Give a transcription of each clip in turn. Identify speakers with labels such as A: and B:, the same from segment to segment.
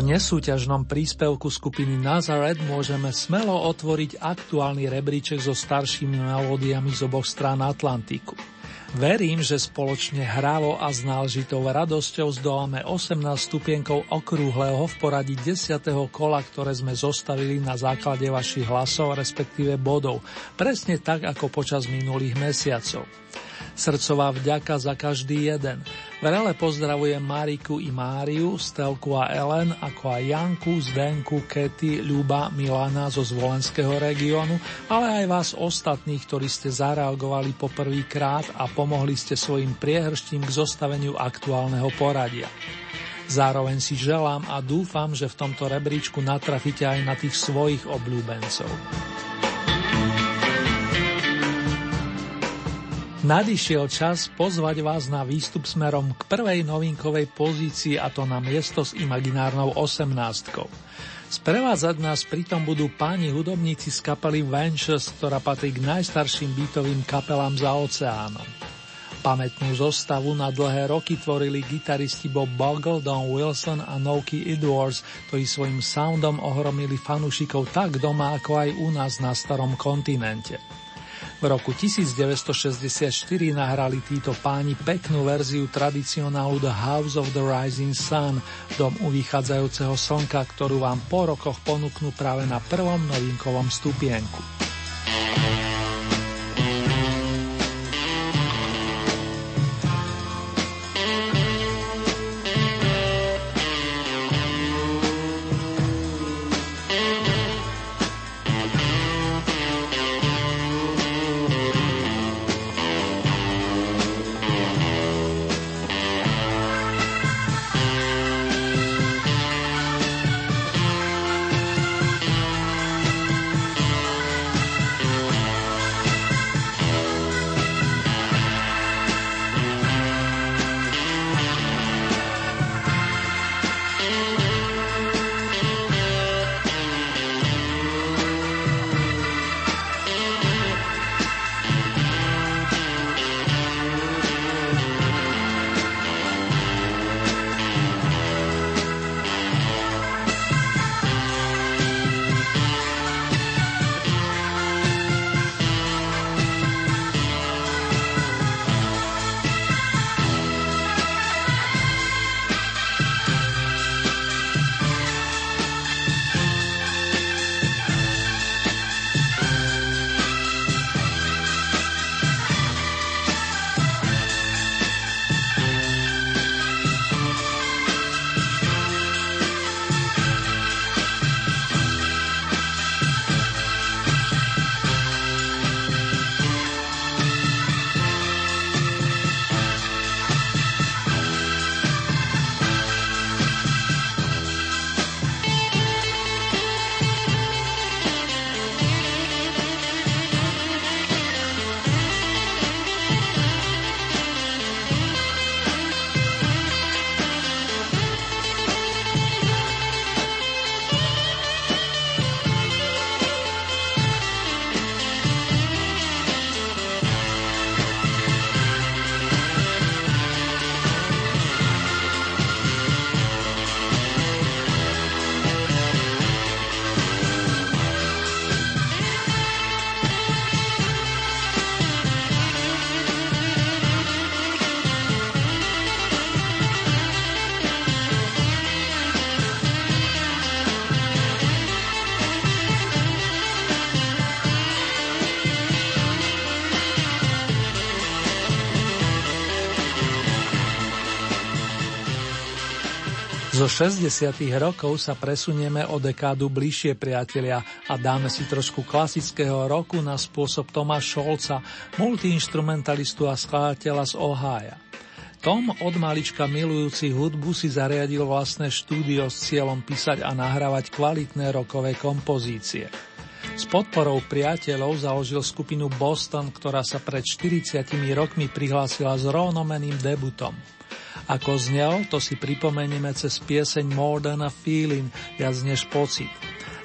A: Po nesúťažnom príspevku skupiny Nazareth môžeme smelo otvoriť aktuálny rebríček so staršími melódiami z oboch strán Atlantiku. Verím, že spoločne hravo a s náležitou radosťou zdoláme 18 stupienkov okrúhleho v poradí 10. kola, ktoré sme zostavili na základe vašich hlasov, respektíve bodov, presne tak ako počas minulých mesiacov. Srdcová vďaka za každý jeden. Vrele pozdravujem Mariku i Máriu, Stelku a Ellen, ako aj Janku, Zdenku, Kety, Ľuba, Milana zo Zvolenského regiónu, ale aj vás ostatných, ktorí ste zareagovali po krát a pomohli ste svojim priehrštím k zostaveniu aktuálneho poradia. Zároveň si želám a dúfam, že v tomto rebríčku natrafíte aj na tých svojich obľúbencov. Nadišiel čas pozvať vás na výstup smerom k prvej novinkovej pozícii a to na miesto s imaginárnou osemnáctkou. Sprevádzať nás pritom budú páni hudobníci z kapely Ventures, ktorá patrí k najstarším bytovým kapelám za oceánom. Pamätnú zostavu na dlhé roky tvorili gitaristi Bob Bogle, Don Wilson a Noki Edwards, ktorí svojim soundom ohromili fanúšikov tak doma ako aj u nás na starom kontinente. V roku 1964 nahrali títo páni peknú verziu tradicionálu The House of the Rising Sun, dom u vychádzajúceho slnka, ktorú vám po rokoch ponúknú práve na prvom novinkovom stupienku. 60. rokov sa presunieme o dekádu bližšie priatelia a dáme si trošku klasického roku na spôsob Toma Šolca, multiinstrumentalistu a skladateľa z Ohája. Tom od malička milujúci hudbu si zariadil vlastné štúdio s cieľom písať a nahrávať kvalitné rokové kompozície. S podporou priateľov založil skupinu Boston, ktorá sa pred 40 rokmi prihlásila s rovnomeným debutom – ako znel, to si pripomenieme cez pieseň More Than a Feeling, viac než pocit.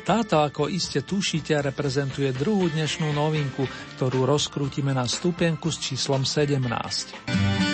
A: Táto, ako iste tušíte, reprezentuje druhú dnešnú novinku, ktorú rozkrútime na stupienku s číslom 17.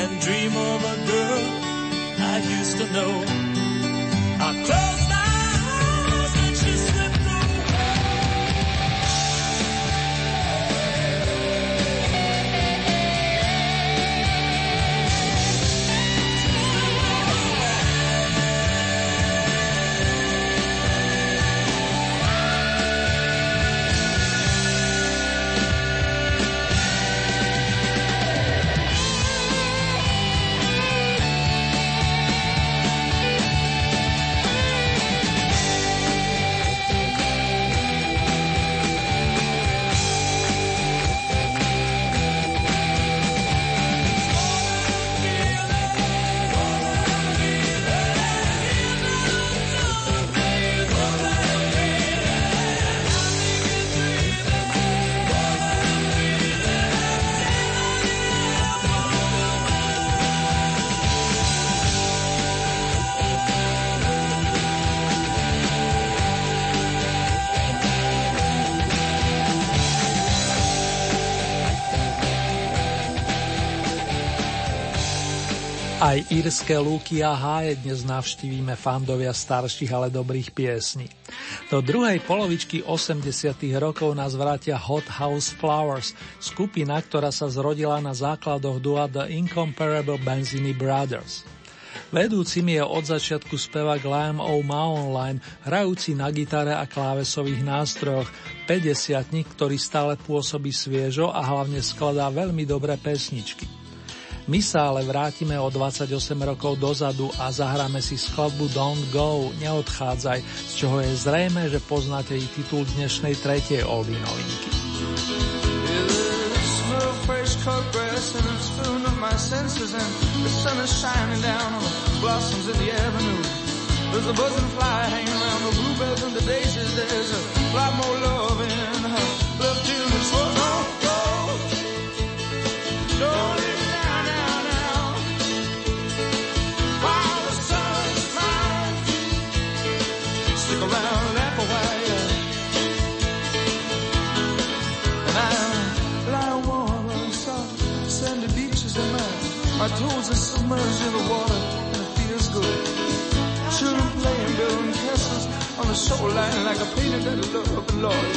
B: And dream of a girl I used to know. I close
C: Aj írske lúky a háje dnes navštívime fandovia starších, ale dobrých piesní. Do druhej polovičky 80 rokov nás vrátia Hot House Flowers, skupina, ktorá sa zrodila na základoch dua The Incomparable Benzini Brothers. Vedúcim je od začiatku spevák Liam O'Maonline, hrajúci na gitare a klávesových nástrojoch, 50 ktorý stále pôsobí sviežo a hlavne skladá veľmi dobré pesničky. My sa ale vrátime o 28 rokov dozadu a zahráme si skladbu Don't Go, neodchádzaj, z čoho je zrejme, že poznáte i titul dnešnej tretej oldy novinky. There's a buzz and fly hanging around the bluebells and the daisies. There's a lot more love in her. Love till My toes are submerged in the water and it feels good. Children playing, building castles on the shoreline like a painted that love, Lord.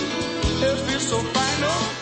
C: It feels so fine,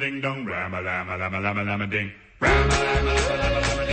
D: Ram-a-lam-a-lam-a-lam-a-lam-a-ding dong. Ram-a-lam-a-lam-a-lam-a-lam-a-ding. Ram-a-lam-a-lam-a-lam-a-ding dong.
E: S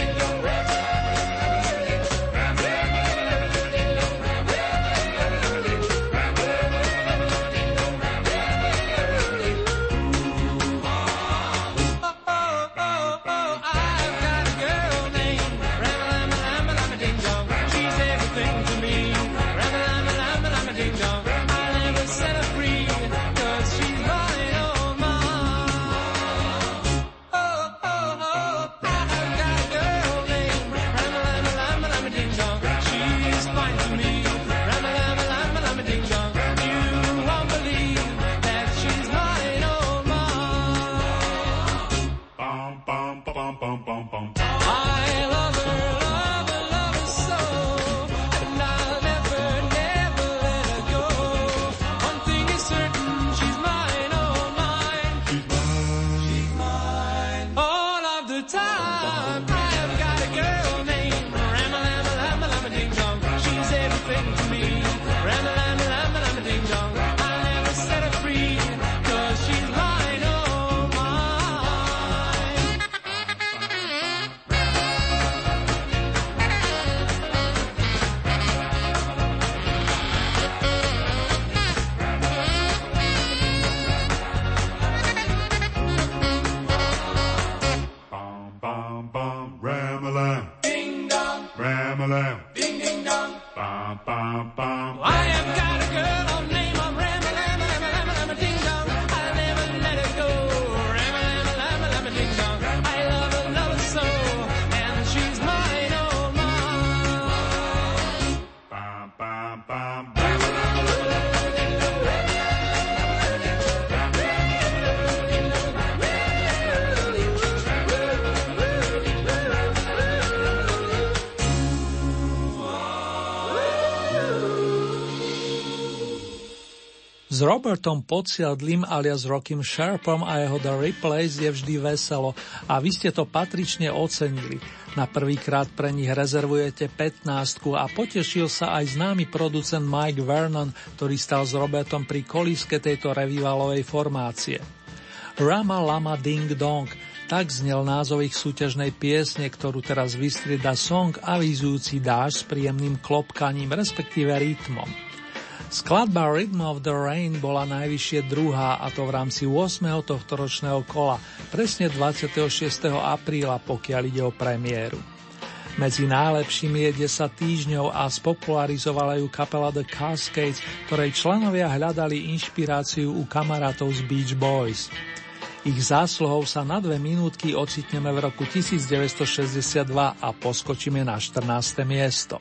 E: Robertom Podsiadlim alias Rockym Sharpom a jeho The Replays je vždy veselo a vy ste to patrične ocenili. Na prvýkrát pre nich rezervujete 15 a potešil sa aj známy producent Mike Vernon, ktorý stal s Robertom pri kolíske tejto revivalovej formácie. Rama Lama Ding Dong, tak znel názov ich súťažnej piesne, ktorú teraz vystrieda song avizujúci dáž s príjemným klopkaním, respektíve rytmom. Skladba Rhythm of the Rain bola najvyššie druhá a to v rámci 8. tohto ročného kola, presne 26. apríla, pokiaľ ide o premiéru. Medzi najlepšími je 10 týždňov a spopularizovala ju kapela The Cascades, ktorej členovia hľadali inšpiráciu u kamarátov z Beach Boys. Ich zásluhou sa na dve minútky ocitneme v roku 1962 a poskočíme na 14. miesto.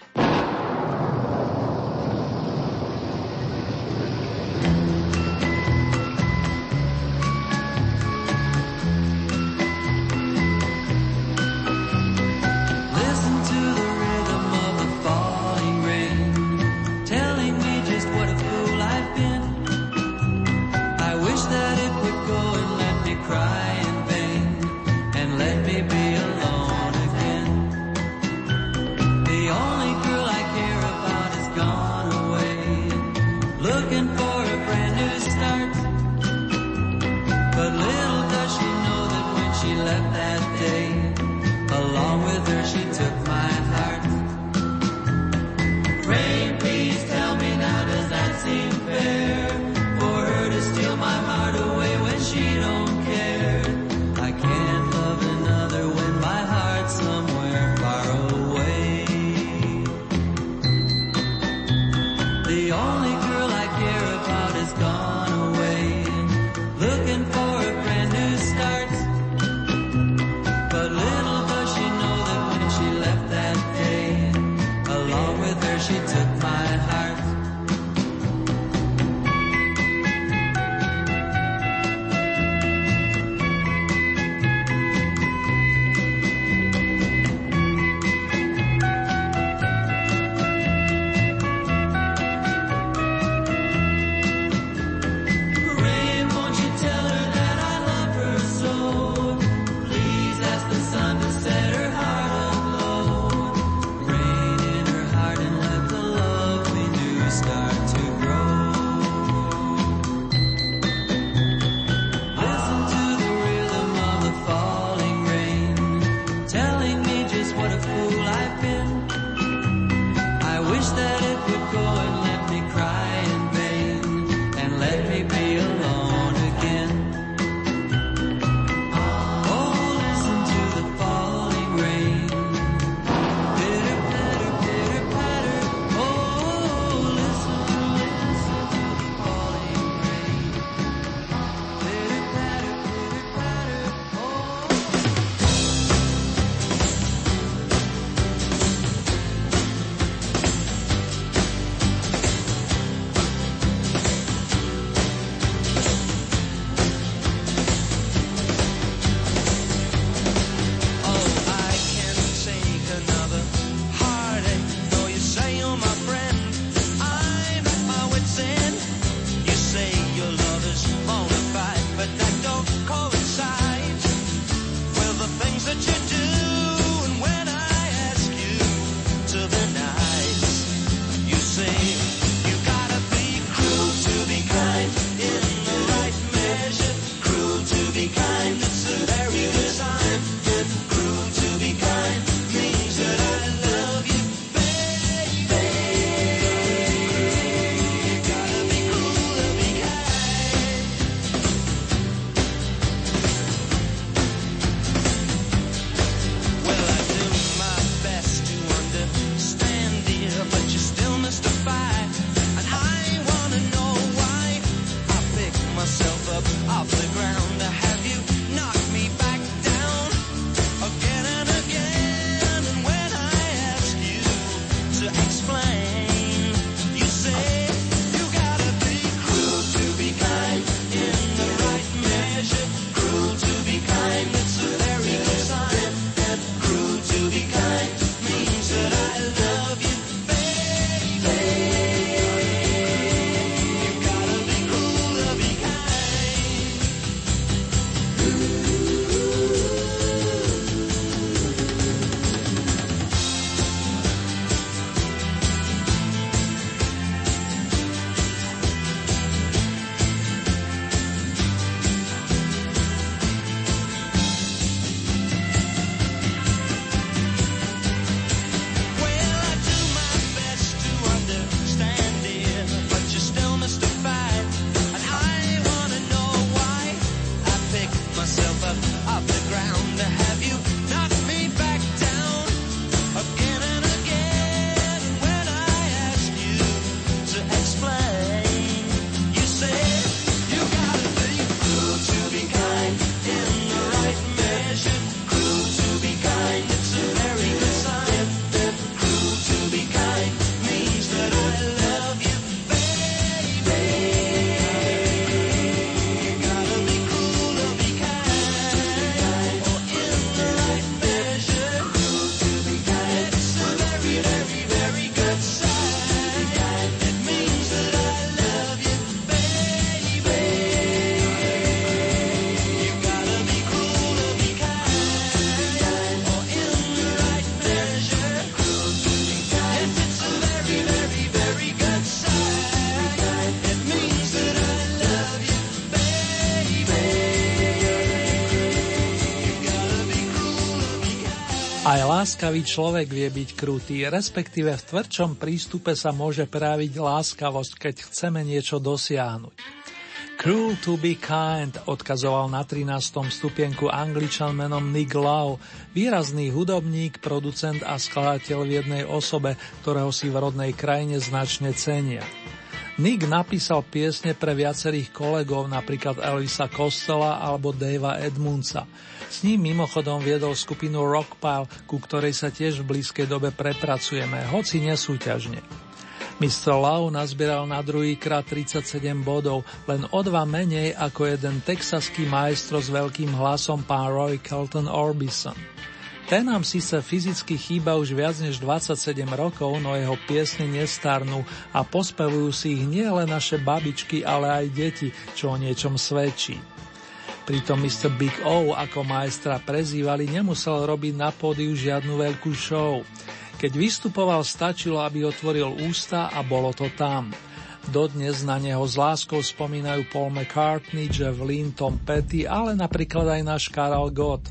A: Láskavý človek vie byť krutý, respektíve v tvrdšom prístupe sa môže prejaviť láskavosť, keď chceme niečo dosiahnuť. Cruel to be kind odkazoval na 13. stupienku angličan menom Nick Lau, výrazný hudobník, producent a skladateľ v jednej osobe, ktorého si v rodnej krajine značne cenia. Nick napísal piesne pre viacerých kolegov, napríklad Elvisa Costello alebo Davea Edmundsa. S ním mimochodom viedol skupinu Rockpile, ku ktorej sa tiež v blízkej dobe prepracujeme, hoci nesúťažne. Mr. Lau nazbieral na druhý krát 37 bodov, len o dva menej ako jeden texaský maestro s veľkým hlasom pán Roy Kelton Orbison. Ten nám síce fyzicky chýba už viac než 27 rokov, no jeho piesne nestarnú a pospevujú si ich nie len naše babičky, ale aj deti, čo o niečom svedčí. Pritom Mr. Big O, ako maestra prezývali, nemusel robiť na pódiu žiadnu veľkú show. Keď vystupoval, stačilo, aby otvoril ústa a bolo to tam. Dodnes na neho s láskou spomínajú Paul McCartney, Jeff Lynne, Tom Petty, ale napríklad aj náš Karel Gott.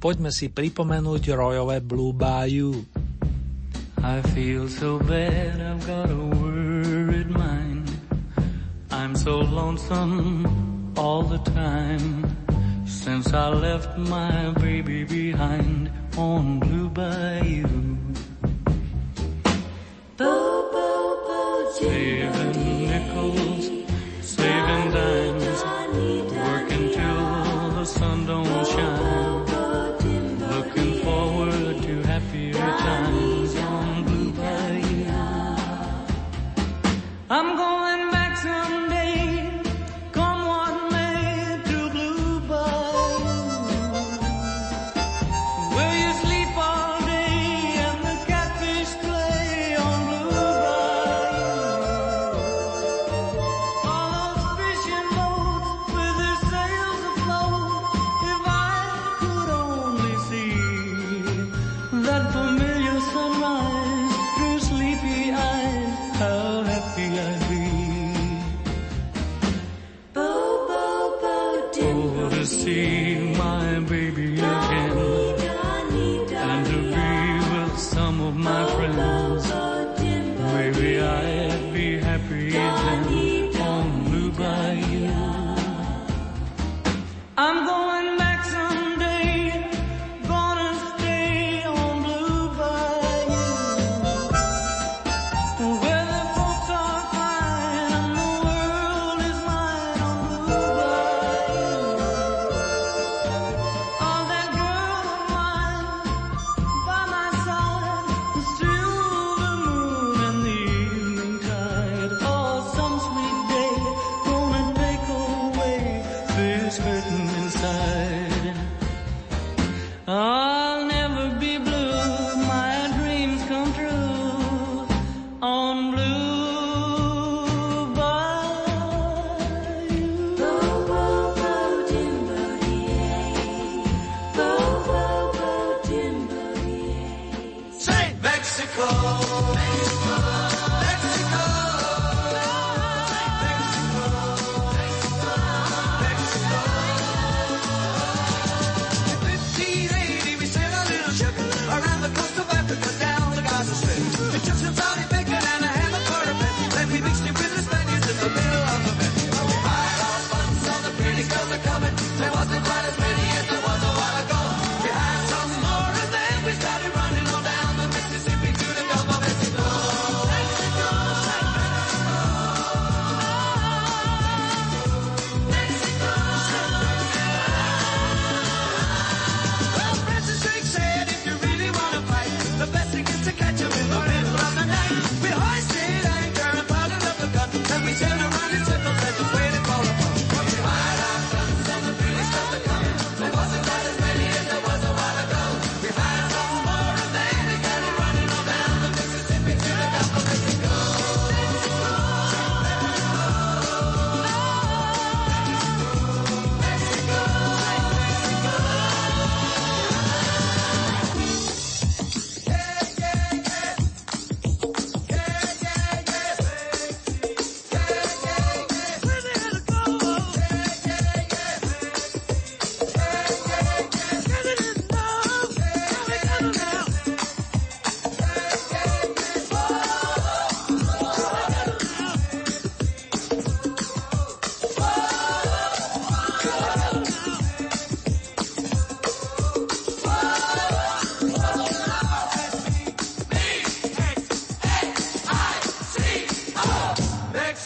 A: Poďme si pripomenúť rojové Blue Bayou. I feel so bad, I've got a worried mind. I'm so lonesome all the time. Since I left my baby behind on Blue Bayou. Saving nickels, saving dimes,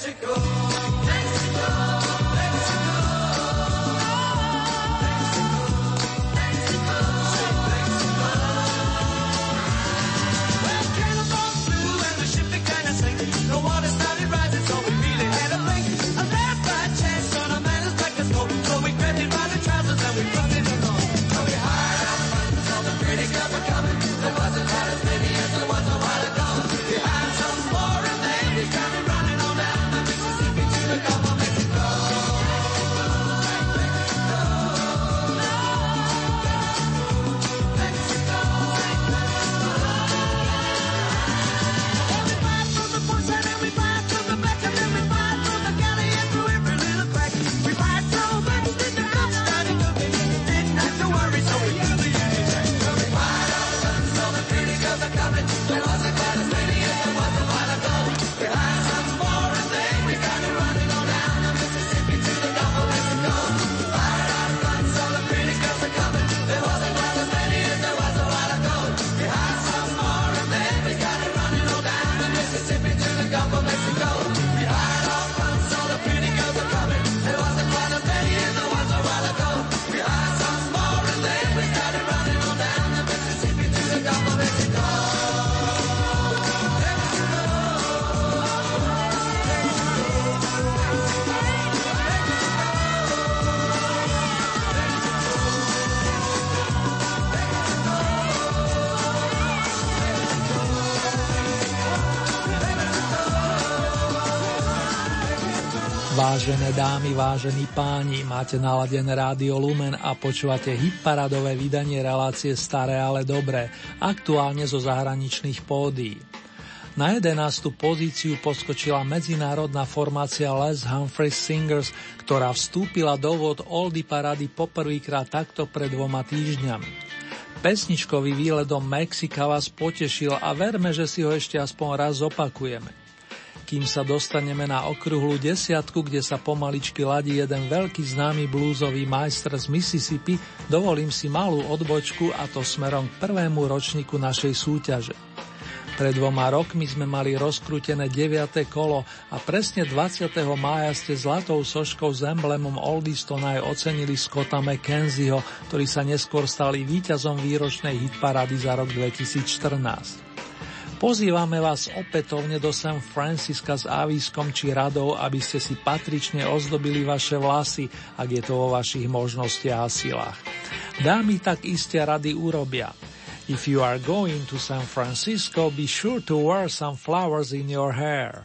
C: Mexico. Dámy, vážení páni, máte naladené rádio Lumen a počúvate hitparadové vydanie relácie Staré, ale dobré, aktuálne zo zahraničných pódií. Na 11. pozíciu poskočila medzinárodná formácia Les Humphreys Singers, ktorá vstúpila do vod Oldy parady poprvýkrát takto pred dvoma týždňami. Pesničkový výlet do Mexika vás potešil a verme, že si ho ešte aspoň raz opakujeme kým sa dostaneme na okruhlú desiatku, kde sa pomaličky ladí jeden veľký známy blúzový majster z Mississippi, dovolím si malú odbočku a to smerom k prvému ročníku našej súťaže. Pred dvoma rokmi sme mali rozkrútené 9. kolo a presne 20. mája ste zlatou soškou s emblemom Oldistona aj ocenili Scotta McKenzieho, ktorý sa neskôr stali víťazom výročnej hitparády za rok 2014. Pozývame vás opätovne do San Francisca s áviskom či radou, aby ste si patrične ozdobili vaše vlasy, ak je to vo vašich možnostiach a silách. Dámy tak iste rady urobia. If you are going to San Francisco, be sure to wear some flowers in your hair.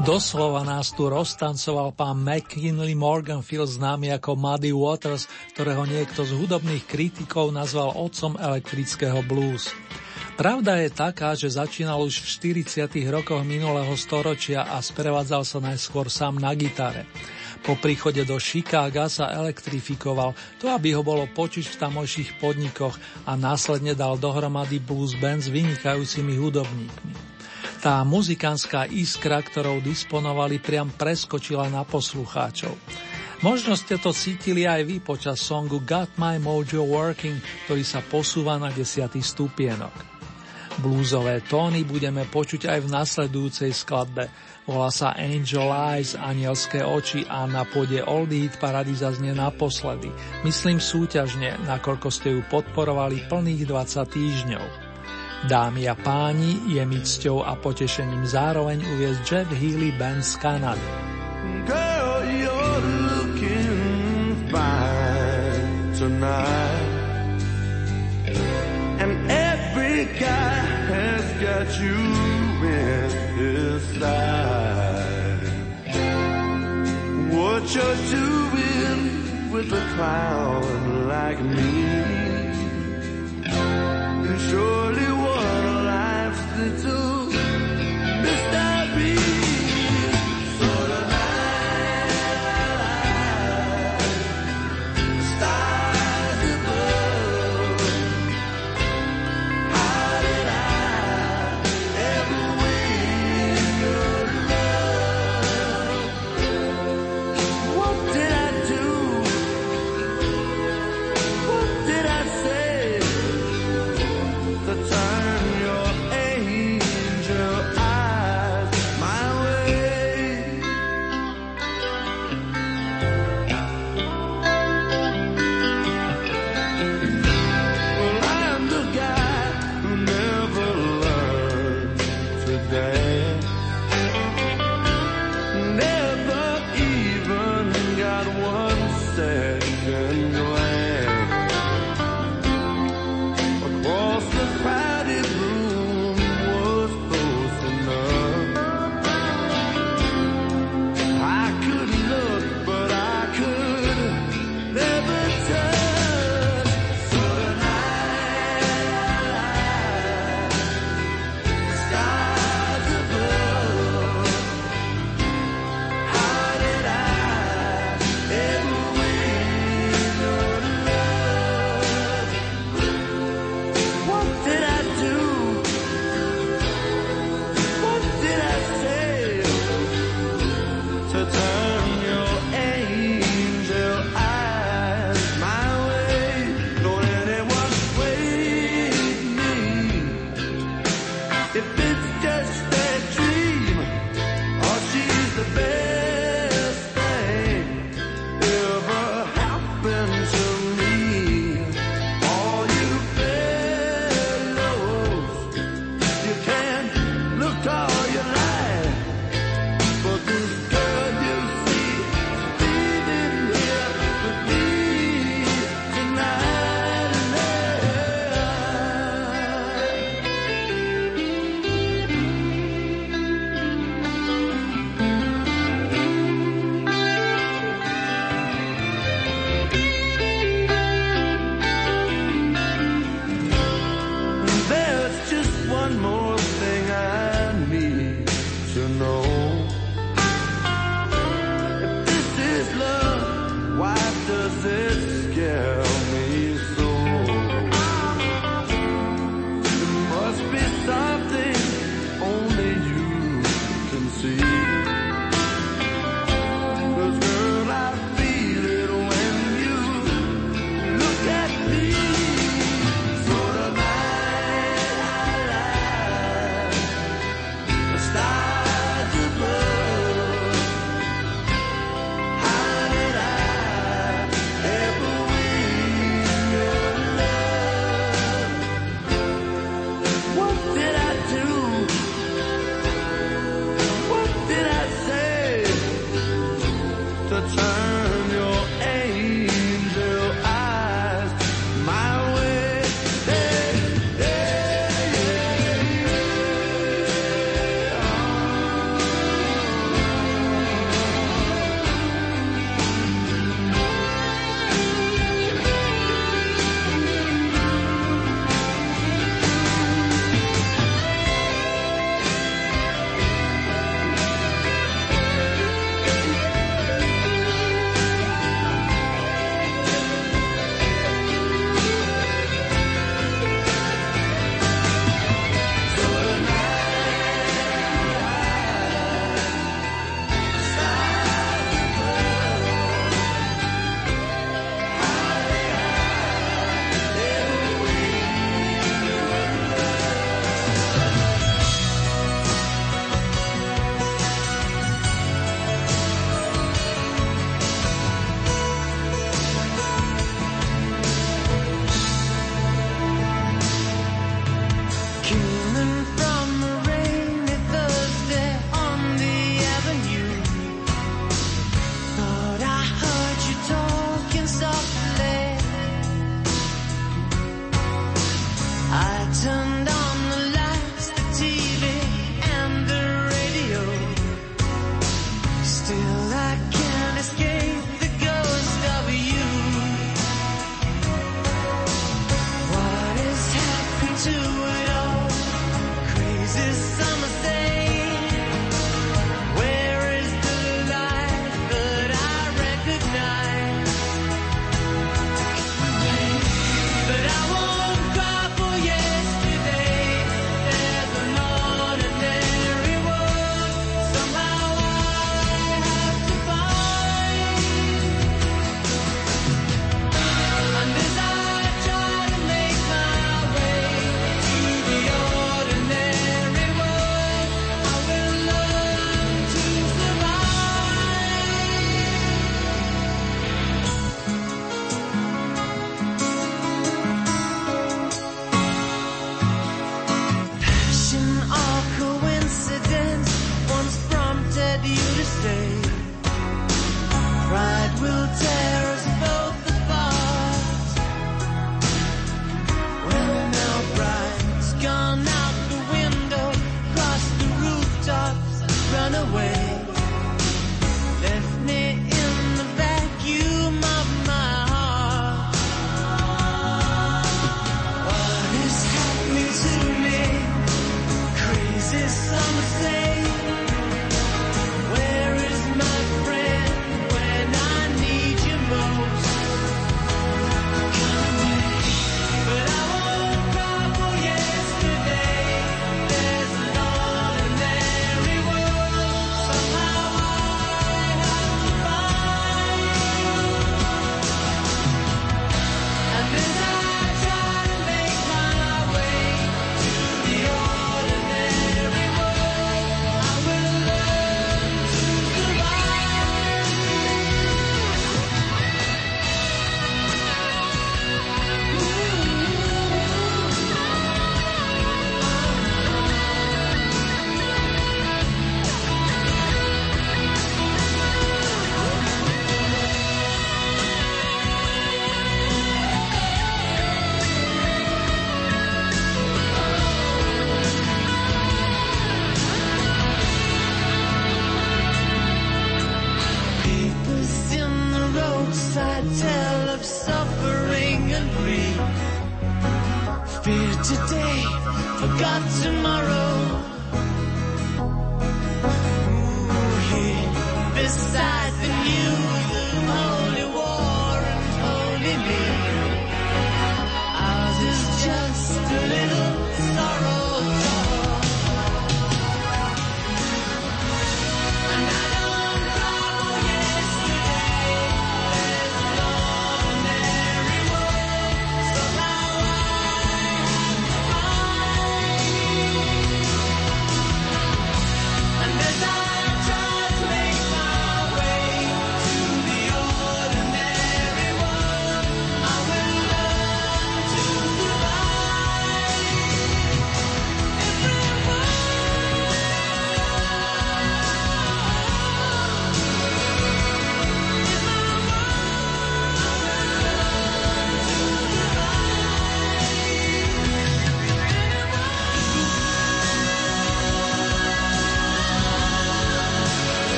A: Doslova nás tu roztancoval pán McKinley Morganfield známy ako Muddy Waters, ktorého niekto z hudobných kritikov nazval otcom elektrického blues. Pravda je taká, že začínal už v 40. rokoch minulého storočia a sprevádzal sa najskôr sám na gitare. Po príchode do Chicaga sa elektrifikoval, to aby ho bolo počuť v tamojších podnikoch a následne dal dohromady blues band s vynikajúcimi hudobníkmi. Tá muzikánska iskra, ktorou disponovali, priam preskočila na poslucháčov. Možno ste to cítili aj vy počas songu Got My Mojo Working, ktorý sa posúva na desiatý stupienok. Blúzové tóny budeme počuť aj v nasledujúcej skladbe. Volá sa Angel Eyes, anielské oči a na pôde Old Hit Parady zaznie naposledy. Myslím súťažne, nakoľko ste ju podporovali plných 20 týždňov. Dámy a páni, je mi cťou a potešením zároveň uviezť Jeff Healy Band z Kanady. Girl, And every guy has got you in his sight What you're doing with a clown like me surely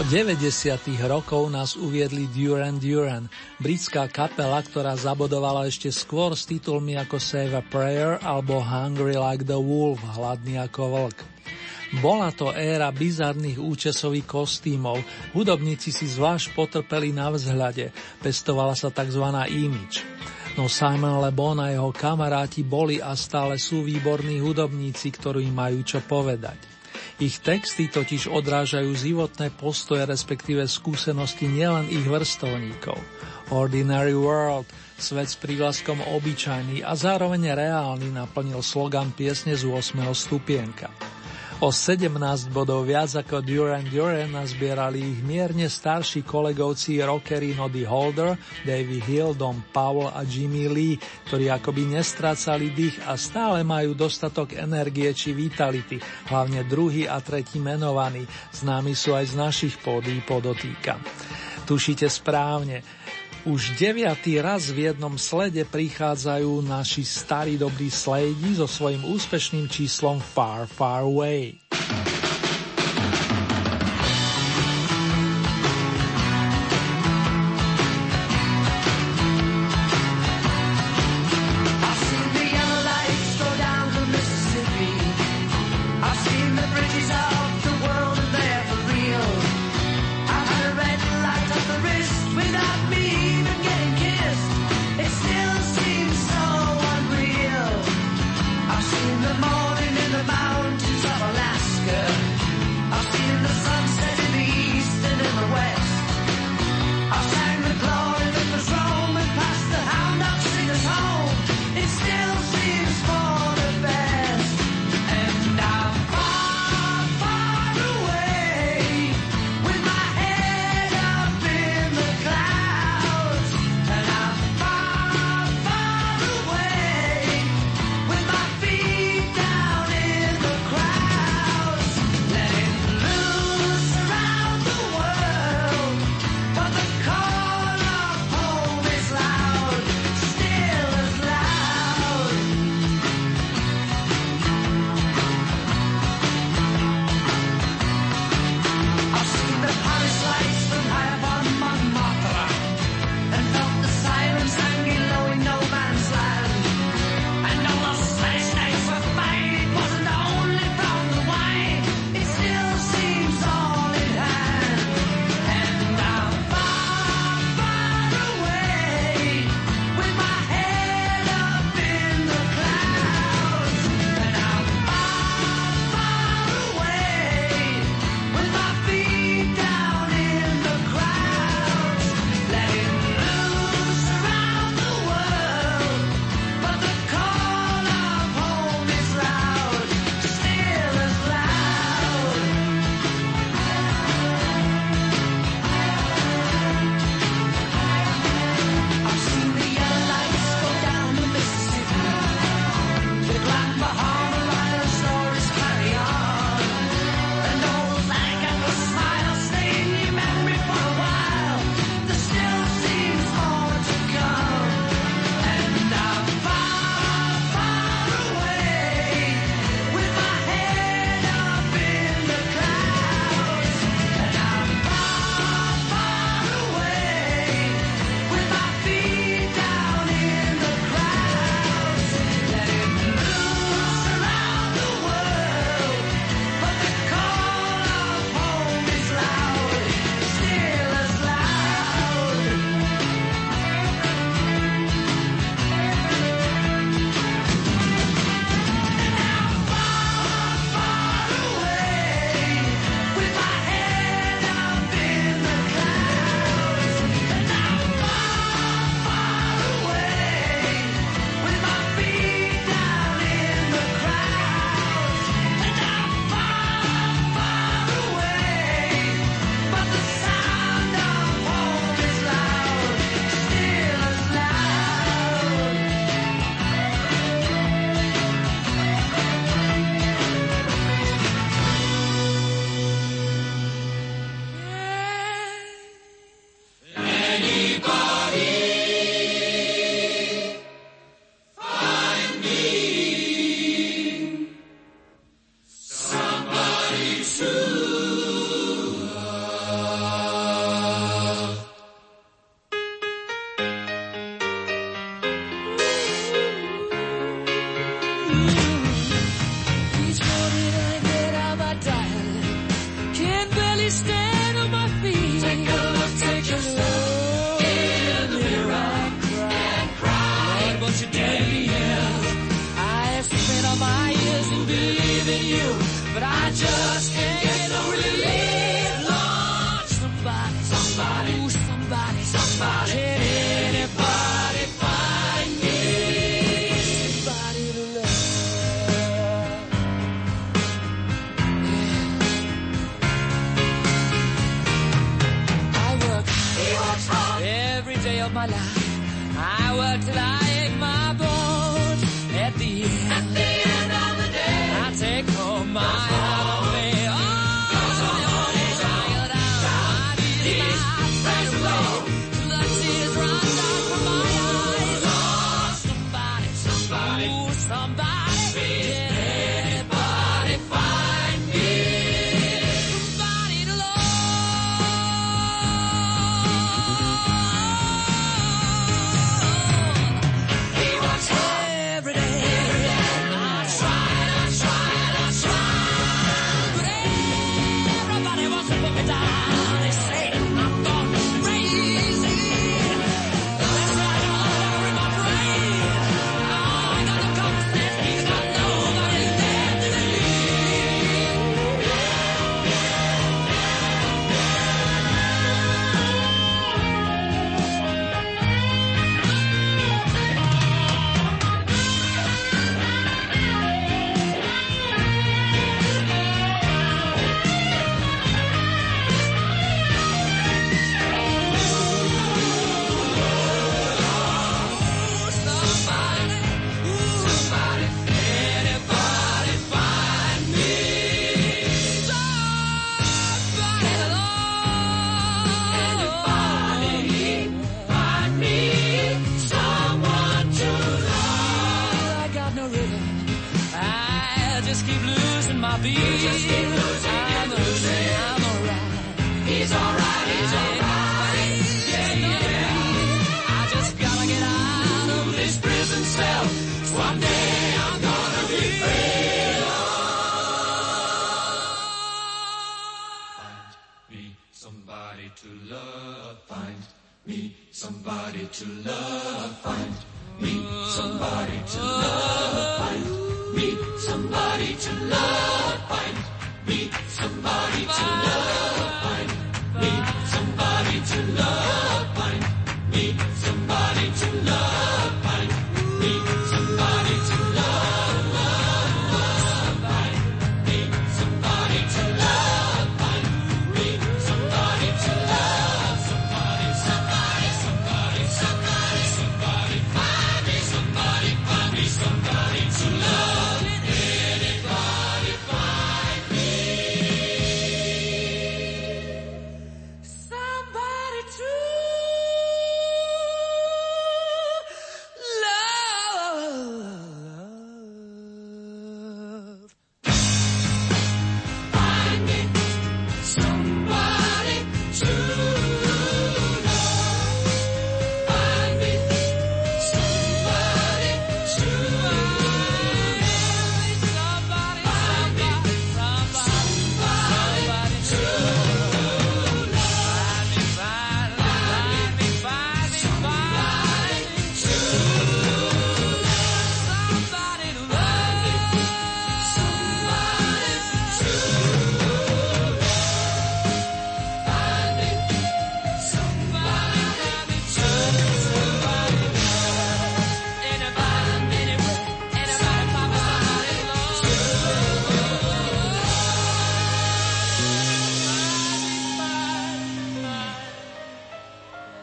A: Do 90. rokov nás uviedli Duran Duran, britská kapela, ktorá zabodovala ešte skôr s titulmi ako Save a Prayer alebo Hungry Like the Wolf, hladný ako vlk. Bola to éra bizarných účesových kostýmov, hudobníci si zvlášť potrpeli na vzhľade, pestovala sa tzv. imič. No Simon Le Bon a jeho kamaráti boli a stále sú výborní hudobníci, ktorí majú čo povedať. Ich texty totiž odrážajú životné postoje respektíve skúsenosti nielen ich vrstovníkov. Ordinary World, svet s prívlaskom obyčajný a zároveň reálny naplnil slogan piesne z 8. stupienka. O 17 bodov viac ako Duran Duran nazbierali ich mierne starší kolegovci rockery Noddy Holder, Davy Hill, Don Powell a Jimmy Lee, ktorí akoby nestrácali dých a stále majú dostatok energie či vitality, hlavne druhý a tretí menovaní, známi sú aj z našich pódí podotýkam. Tušíte správne, už deviatý raz v jednom slede prichádzajú naši starí dobrí slejdi so svojím úspešným číslom Far Far Away.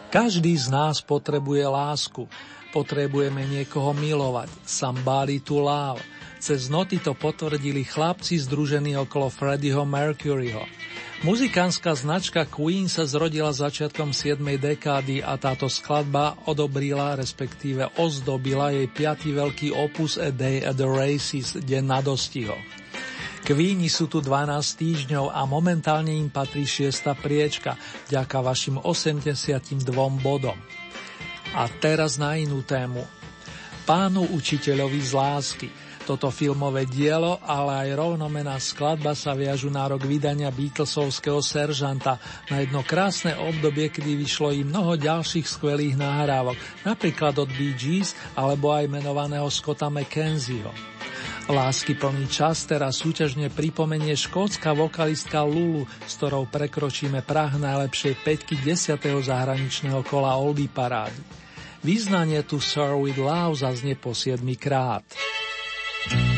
A: Každý z nás potrebuje lásku. Potrebujeme niekoho milovať. Somebody to love. Cez noty to potvrdili chlapci združení okolo Freddieho Mercuryho. Muzikánska značka Queen sa zrodila začiatkom 7. dekády a táto skladba odobrila, respektíve ozdobila jej piatý veľký opus A Day at the Races, Deň na dostiho. Kvíni sú tu 12 týždňov a momentálne im patrí 6. priečka, ďaká vašim 82 bodom. A teraz na inú tému. Pánu učiteľovi z lásky. Toto filmové dielo, ale aj rovnomená skladba sa viažu na rok vydania Beatlesovského seržanta, na jedno krásne obdobie, kedy vyšlo i mnoho ďalších skvelých nahrávok, napríklad od Bee Gees alebo aj menovaného Scotta McKenzieho. Lásky plný čas teraz súťažne pripomenie škótska vokalistka Lulu, s ktorou prekročíme prah najlepšej peťky 10. zahraničného kola Oldie parády. Význanie tu Sir with Love zaznie po 7 krát.
E: like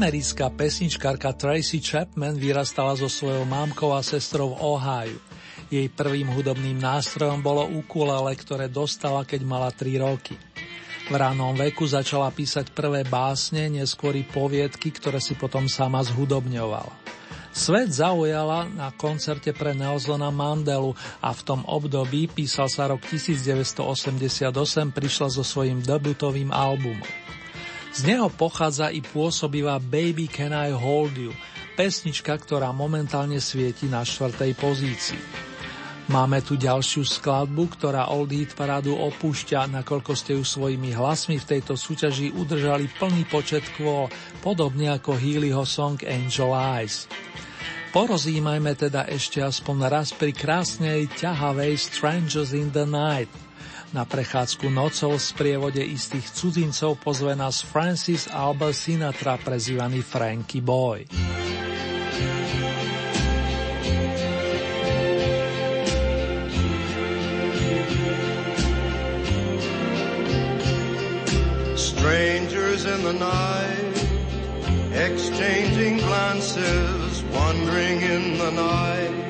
A: Americká pesničkárka Tracy Chapman vyrastala so svojou mámkou a sestrou v Ohio. Jej prvým hudobným nástrojom bolo ukulele, ktoré dostala, keď mala 3 roky. V ránom veku začala písať prvé básne, neskôr i poviedky, ktoré si potom sama zhudobňovala. Svet zaujala na koncerte pre Nelsona Mandelu a v tom období, písal sa rok 1988, prišla so svojím debutovým albumom. Z neho pochádza i pôsobivá Baby Can I Hold You, pesnička, ktorá momentálne svieti na štvrtej pozícii. Máme tu ďalšiu skladbu, ktorá Old Hit parádu opúšťa, nakoľko ste ju svojimi hlasmi v tejto súťaži udržali plný počet kvôl, podobne ako Healyho song Angel Eyes. Porozímajme teda ešte aspoň raz pri krásnej ťahavej Strangers in the Night. Na prechádzku nocou v sprievode istých cudzincov pozve nás Francis Albert Sinatra, prezývaný Frankie Boy.
F: Strangers in the night, exchanging glances, wandering in the night.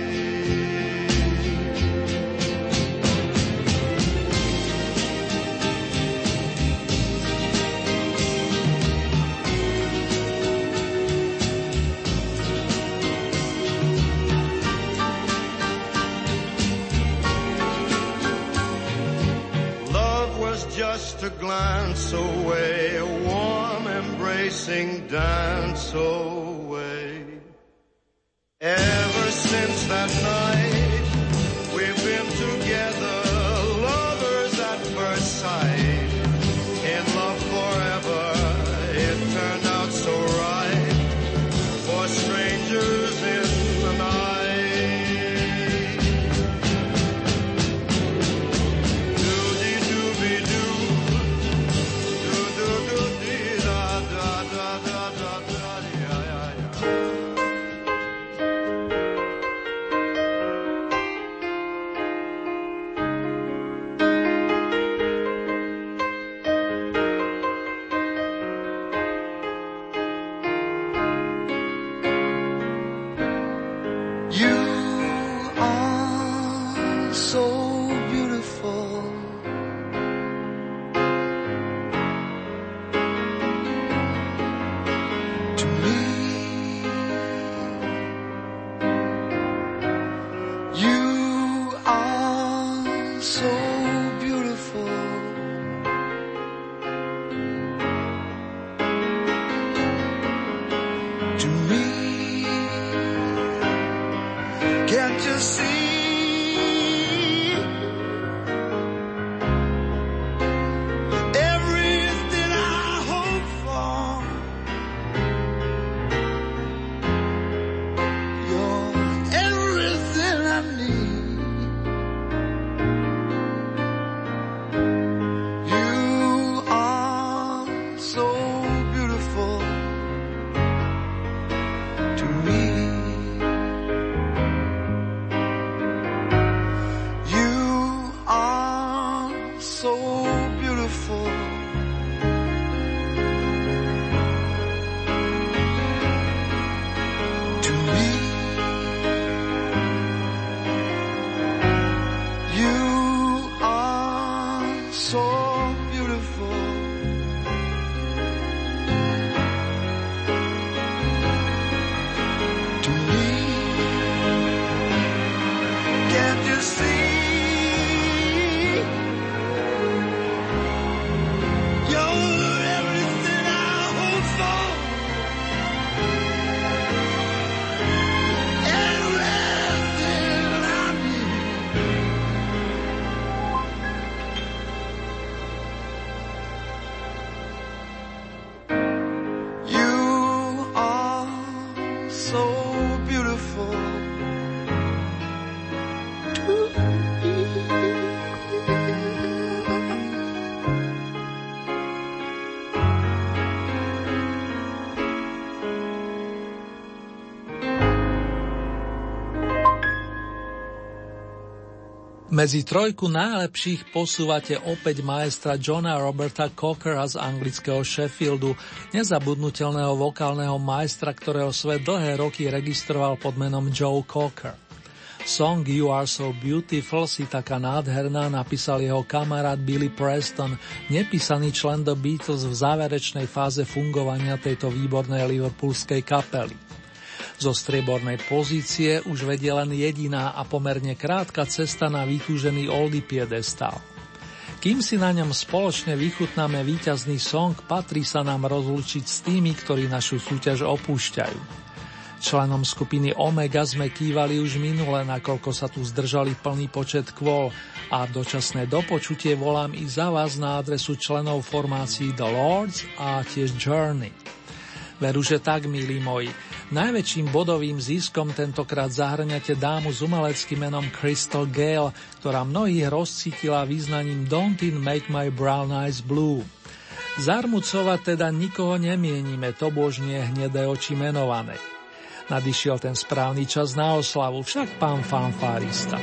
F: A glance away, a warm embracing dance away. Ever since that night, we've been together,
A: Medzi trojku najlepších posúvate opäť maestra Johna Roberta Cockera z anglického Sheffieldu, nezabudnutelného vokálneho majstra, ktorého svet dlhé roky registroval pod menom Joe Cocker. Song You Are So Beautiful si taká nádherná napísal jeho kamarát Billy Preston, nepísaný člen The Beatles v záverečnej fáze fungovania tejto výbornej liverpoolskej kapely. Zo striebornej pozície už vedie len jediná a pomerne krátka cesta na vytúžený oldy piedestal. Kým si na ňom spoločne vychutnáme víťazný song, patrí sa nám rozlučiť s tými, ktorí našu súťaž opúšťajú. Členom skupiny Omega sme kývali už minule, nakoľko sa tu zdržali plný počet kvôl a dočasné dopočutie volám i za vás na adresu členov formácií The Lords a tiež Journey. Veru, že tak, milí moji. Najväčším bodovým ziskom tentokrát zahrňate dámu s umeleckým menom Crystal Gale, ktorá mnohých rozcítila význaním Don't it make my brown eyes blue. Zarmucovať teda nikoho nemienime, to božnie hnedé oči menované. Nadišiel ten správny čas na oslavu, však pán fanfárista.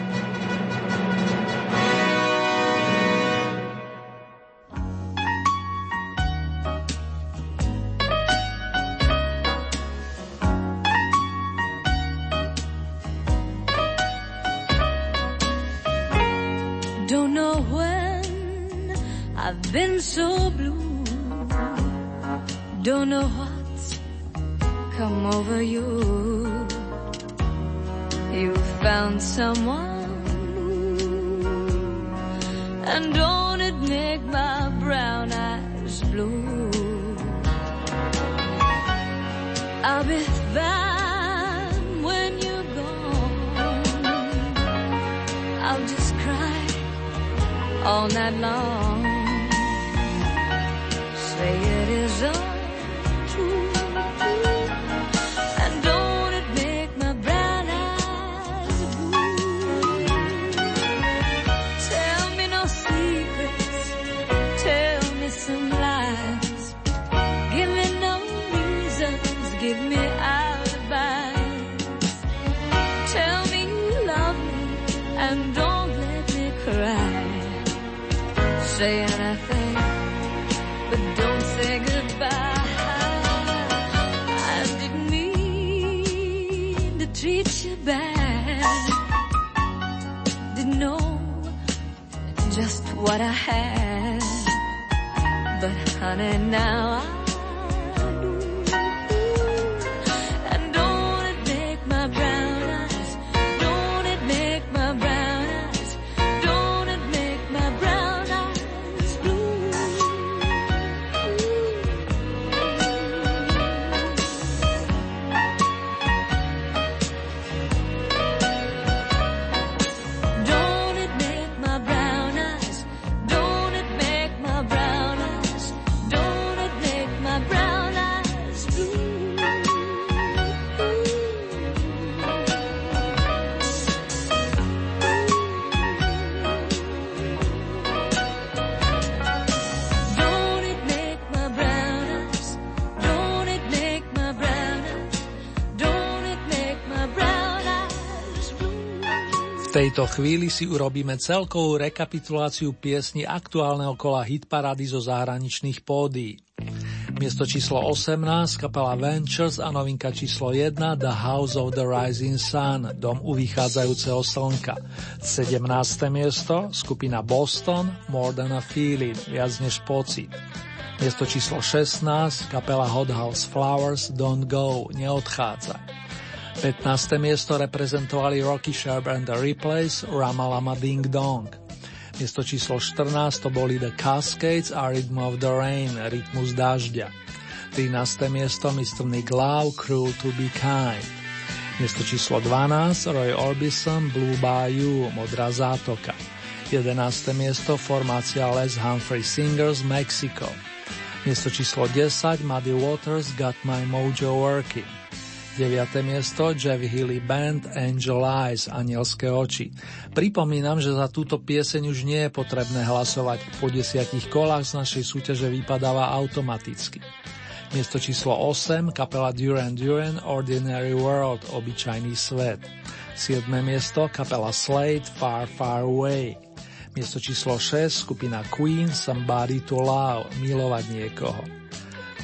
A: Tejto chvíli si urobíme celkovú rekapituláciu piesni aktuálneho kola hitparády zo zahraničných pódií. Miesto číslo 18 kapela Ventures a novinka číslo 1 The House of the Rising Sun, dom u vychádzajúceho slnka. 17. miesto skupina Boston More Than a Feeling, viac než pocit. Miesto číslo 16 kapela Hot House Flowers Don't Go, neodchádzaj. 15. miesto reprezentovali Rocky Sharp and the Replays Ramalama Ding Dong. Miesto číslo 14 to boli The Cascades a Rhythm of the Rain, Rytmus dažďa. 13. miesto Mr. Nick Lau, Cruel to be Kind. Miesto číslo 12 Roy Orbison, Blue Bayou, Modrá zátoka. 11. miesto formácia Les Humphrey Singers, Mexico. Miesto číslo 10 Muddy Waters, Got My Mojo Working. 9. miesto Jeff Healy Band Angel Eyes, Anielské oči. Pripomínam, že za túto pieseň už nie je potrebné hlasovať. Po desiatich kolách z našej súťaže vypadáva automaticky. Miesto číslo 8 kapela Duran Duran Ordinary World, Obyčajný svet. 7. miesto kapela Slade Far Far Away. Miesto číslo 6 skupina Queen Somebody to Love, milovať niekoho.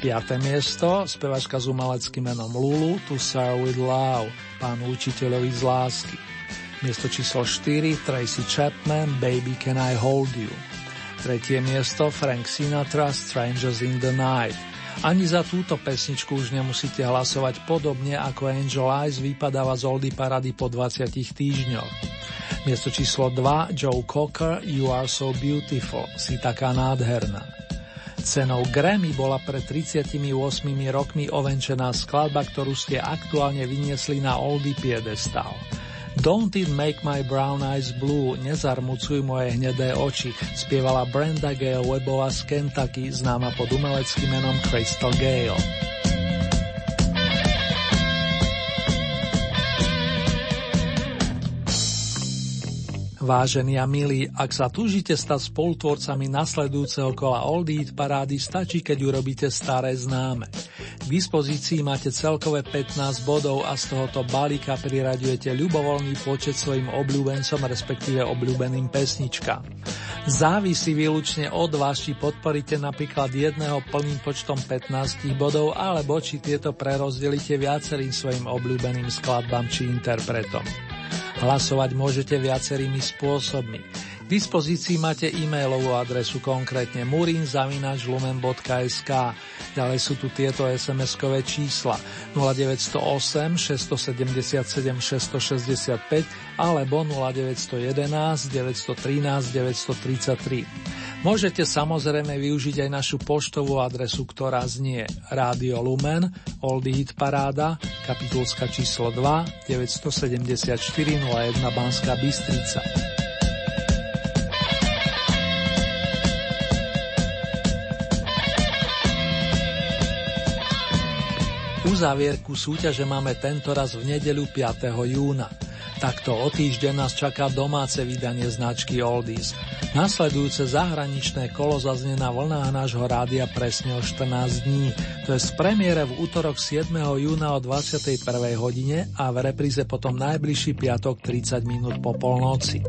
A: 5. miesto spevačka s umeleckým menom Lulu To Serve with Love, pán učiteľovi z lásky. Miesto číslo 4 Tracy Chapman Baby Can I Hold You. Tretie miesto Frank Sinatra Strangers in the Night. Ani za túto pesničku už nemusíte hlasovať podobne ako Angel Eyes vypadáva z Oldy Parady po 20 týždňoch. Miesto číslo 2 Joe Cocker You Are So Beautiful, si taká nádherná. Cenou Grammy bola pred 38 rokmi ovenčená skladba, ktorú ste aktuálne vyniesli na Oldie piedestal. Don't it make my brown eyes blue, nezarmucuj moje hnedé oči, spievala Brenda Gale Webova z Kentucky, známa pod umeleckým menom Crystal Gale. Vážení a milí, ak sa túžite stať spolutvorcami nasledujúceho kola Old Eat parády, stačí, keď urobíte staré známe. K dispozícii máte celkové 15 bodov a z tohoto balíka priraďujete ľubovoľný počet svojim obľúbencom, respektíve obľúbeným pesničkám. Závisí výlučne od vás, či podporíte napríklad jedného plným počtom 15 bodov, alebo či tieto prerozdelíte viacerým svojim obľúbeným skladbám či interpretom. Hlasovať môžete viacerými spôsobmi. K dispozícii máte e-mailovú adresu konkrétne murinzavinačlumen.sk Ďalej sú tu tieto SMS-kové čísla 0908 677 665 alebo 0911 913 933. Môžete samozrejme využiť aj našu poštovú adresu, ktorá znie Rádio Lumen, Old Hit Paráda, kapitulska číslo 2, 974 01 Banská Bystrica. Uzávierku súťaže máme tento raz v nedeľu 5. júna. Takto o týždeň nás čaká domáce vydanie značky Oldies. Nasledujúce zahraničné kolo zaznie na vlnách nášho rádia presne o 14 dní. To je z premiére v útorok 7. júna o 21. hodine a v repríze potom najbližší piatok 30 minút po polnoci.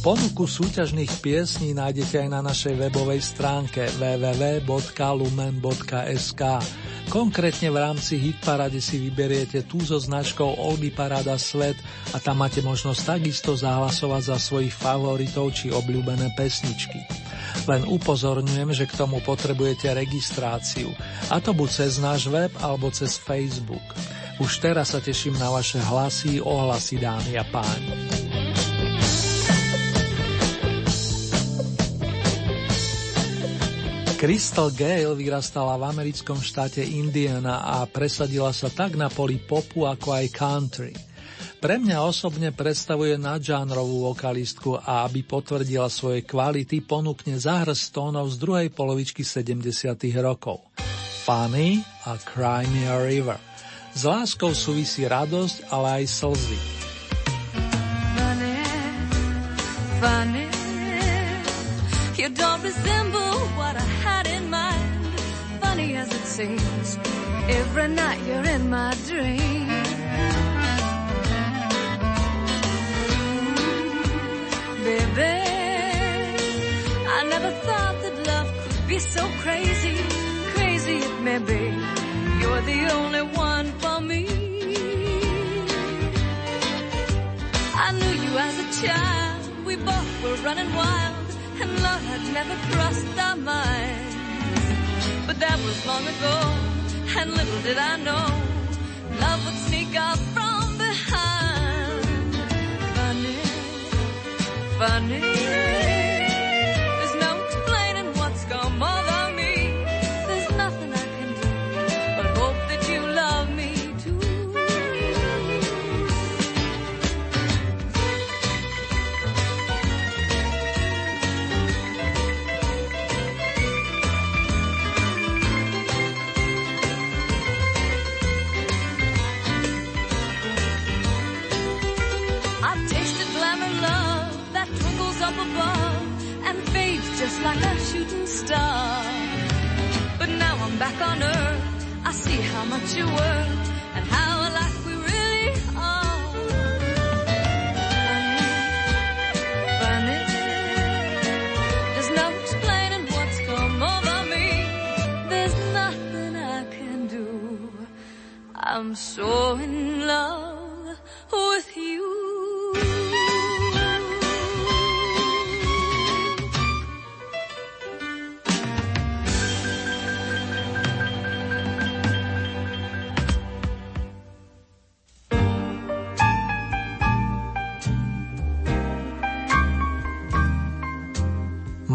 A: Ponuku súťažných piesní nájdete aj na našej webovej stránke www.lumen.sk. Konkrétne v rámci Hitparade si vyberiete tú so značkou Oldy Parada Svet a tam máte možnosť takisto zahlasovať za svojich favoritov či obľúbené pesničky. Len upozorňujem, že k tomu potrebujete registráciu, a to buď cez náš web alebo cez Facebook. Už teraz sa teším na vaše hlasy, ohlasy dámy a páni. Crystal Gale vyrastala v americkom štáte Indiana a presadila sa tak na poli popu ako aj country. Pre mňa osobne predstavuje nadžánrovú vokalistku a aby potvrdila svoje kvality, ponúkne zahrst tónov z druhej polovičky 70. rokov. Funny a Cry Me a River. S láskou súvisí radosť, ale aj slzy.
G: Funny, funny, you don't resemble Seems, every night you're in my dream. Baby, I never thought that love could be so crazy. Crazy it may be, you're the only one for me. I knew you as a child, we both were running wild and love had never crossed our minds. But that was long ago, and little did I know, love would sneak up from behind. Funny, funny. How much you're worth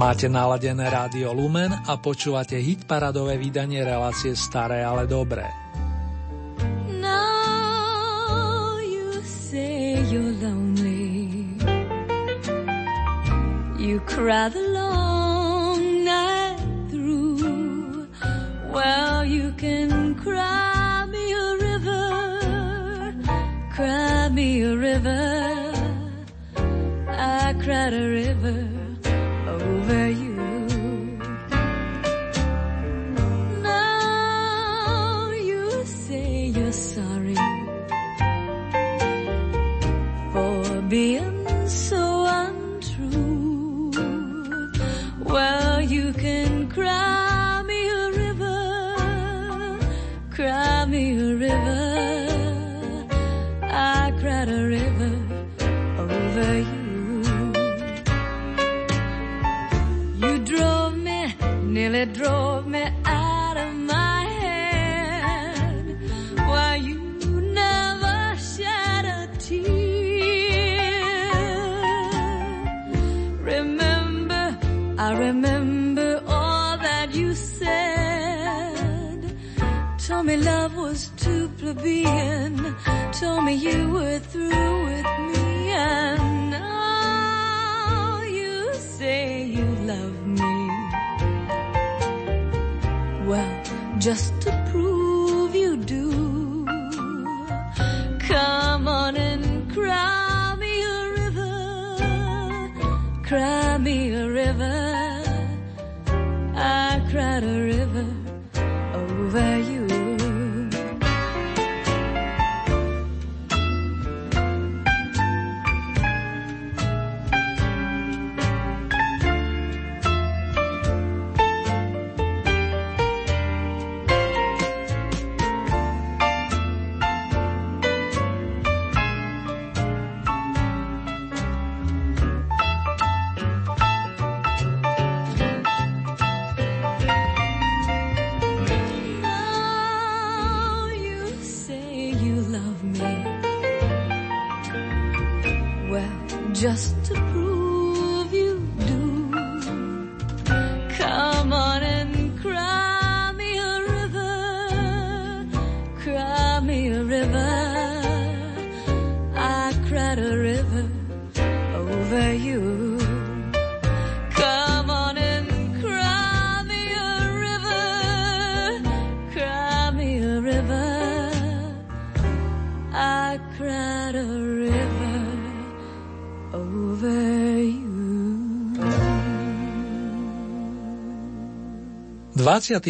A: Máte naladené rádio Lumen a počúvate hit paradové vydanie relácie Staré, ale dobré.
G: You cry the long night through. Well, you can cry me a river, cry me a river. I cried a river cry me a river. I cried a river
A: 24.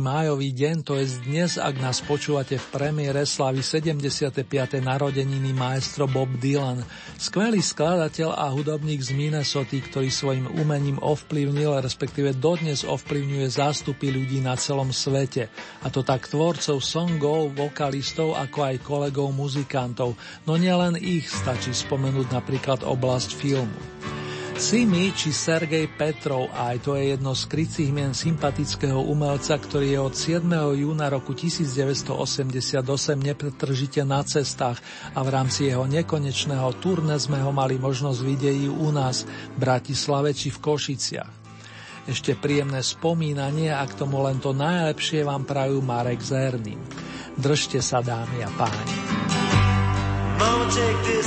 A: májový deň, to je dnes, ak nás počúvate v premiére slavy 75. narodeniny maestro Bob Dylan, skvelý skladateľ a hudobník z Minnesota, ktorý svojim umením ovplyvnil, respektíve dodnes ovplyvňuje zástupy ľudí na celom svete. A to tak tvorcov songov, vokalistov, ako aj kolegov muzikantov. No nielen ich, stačí spomenúť napríklad oblasť filmu. Simi či Sergej Petrov, aj to je jedno z krycích mien sympatického umelca, ktorý je od 7. júna roku 1988 nepretržite na cestách a v rámci jeho nekonečného turné sme ho mali možnosť vidieť u nás v Bratislave či v Košiciach. Ešte príjemné spomínanie a k tomu len to najlepšie vám prajú Marek Zerný. Držte sa dámy a páni.
H: Mama, take this.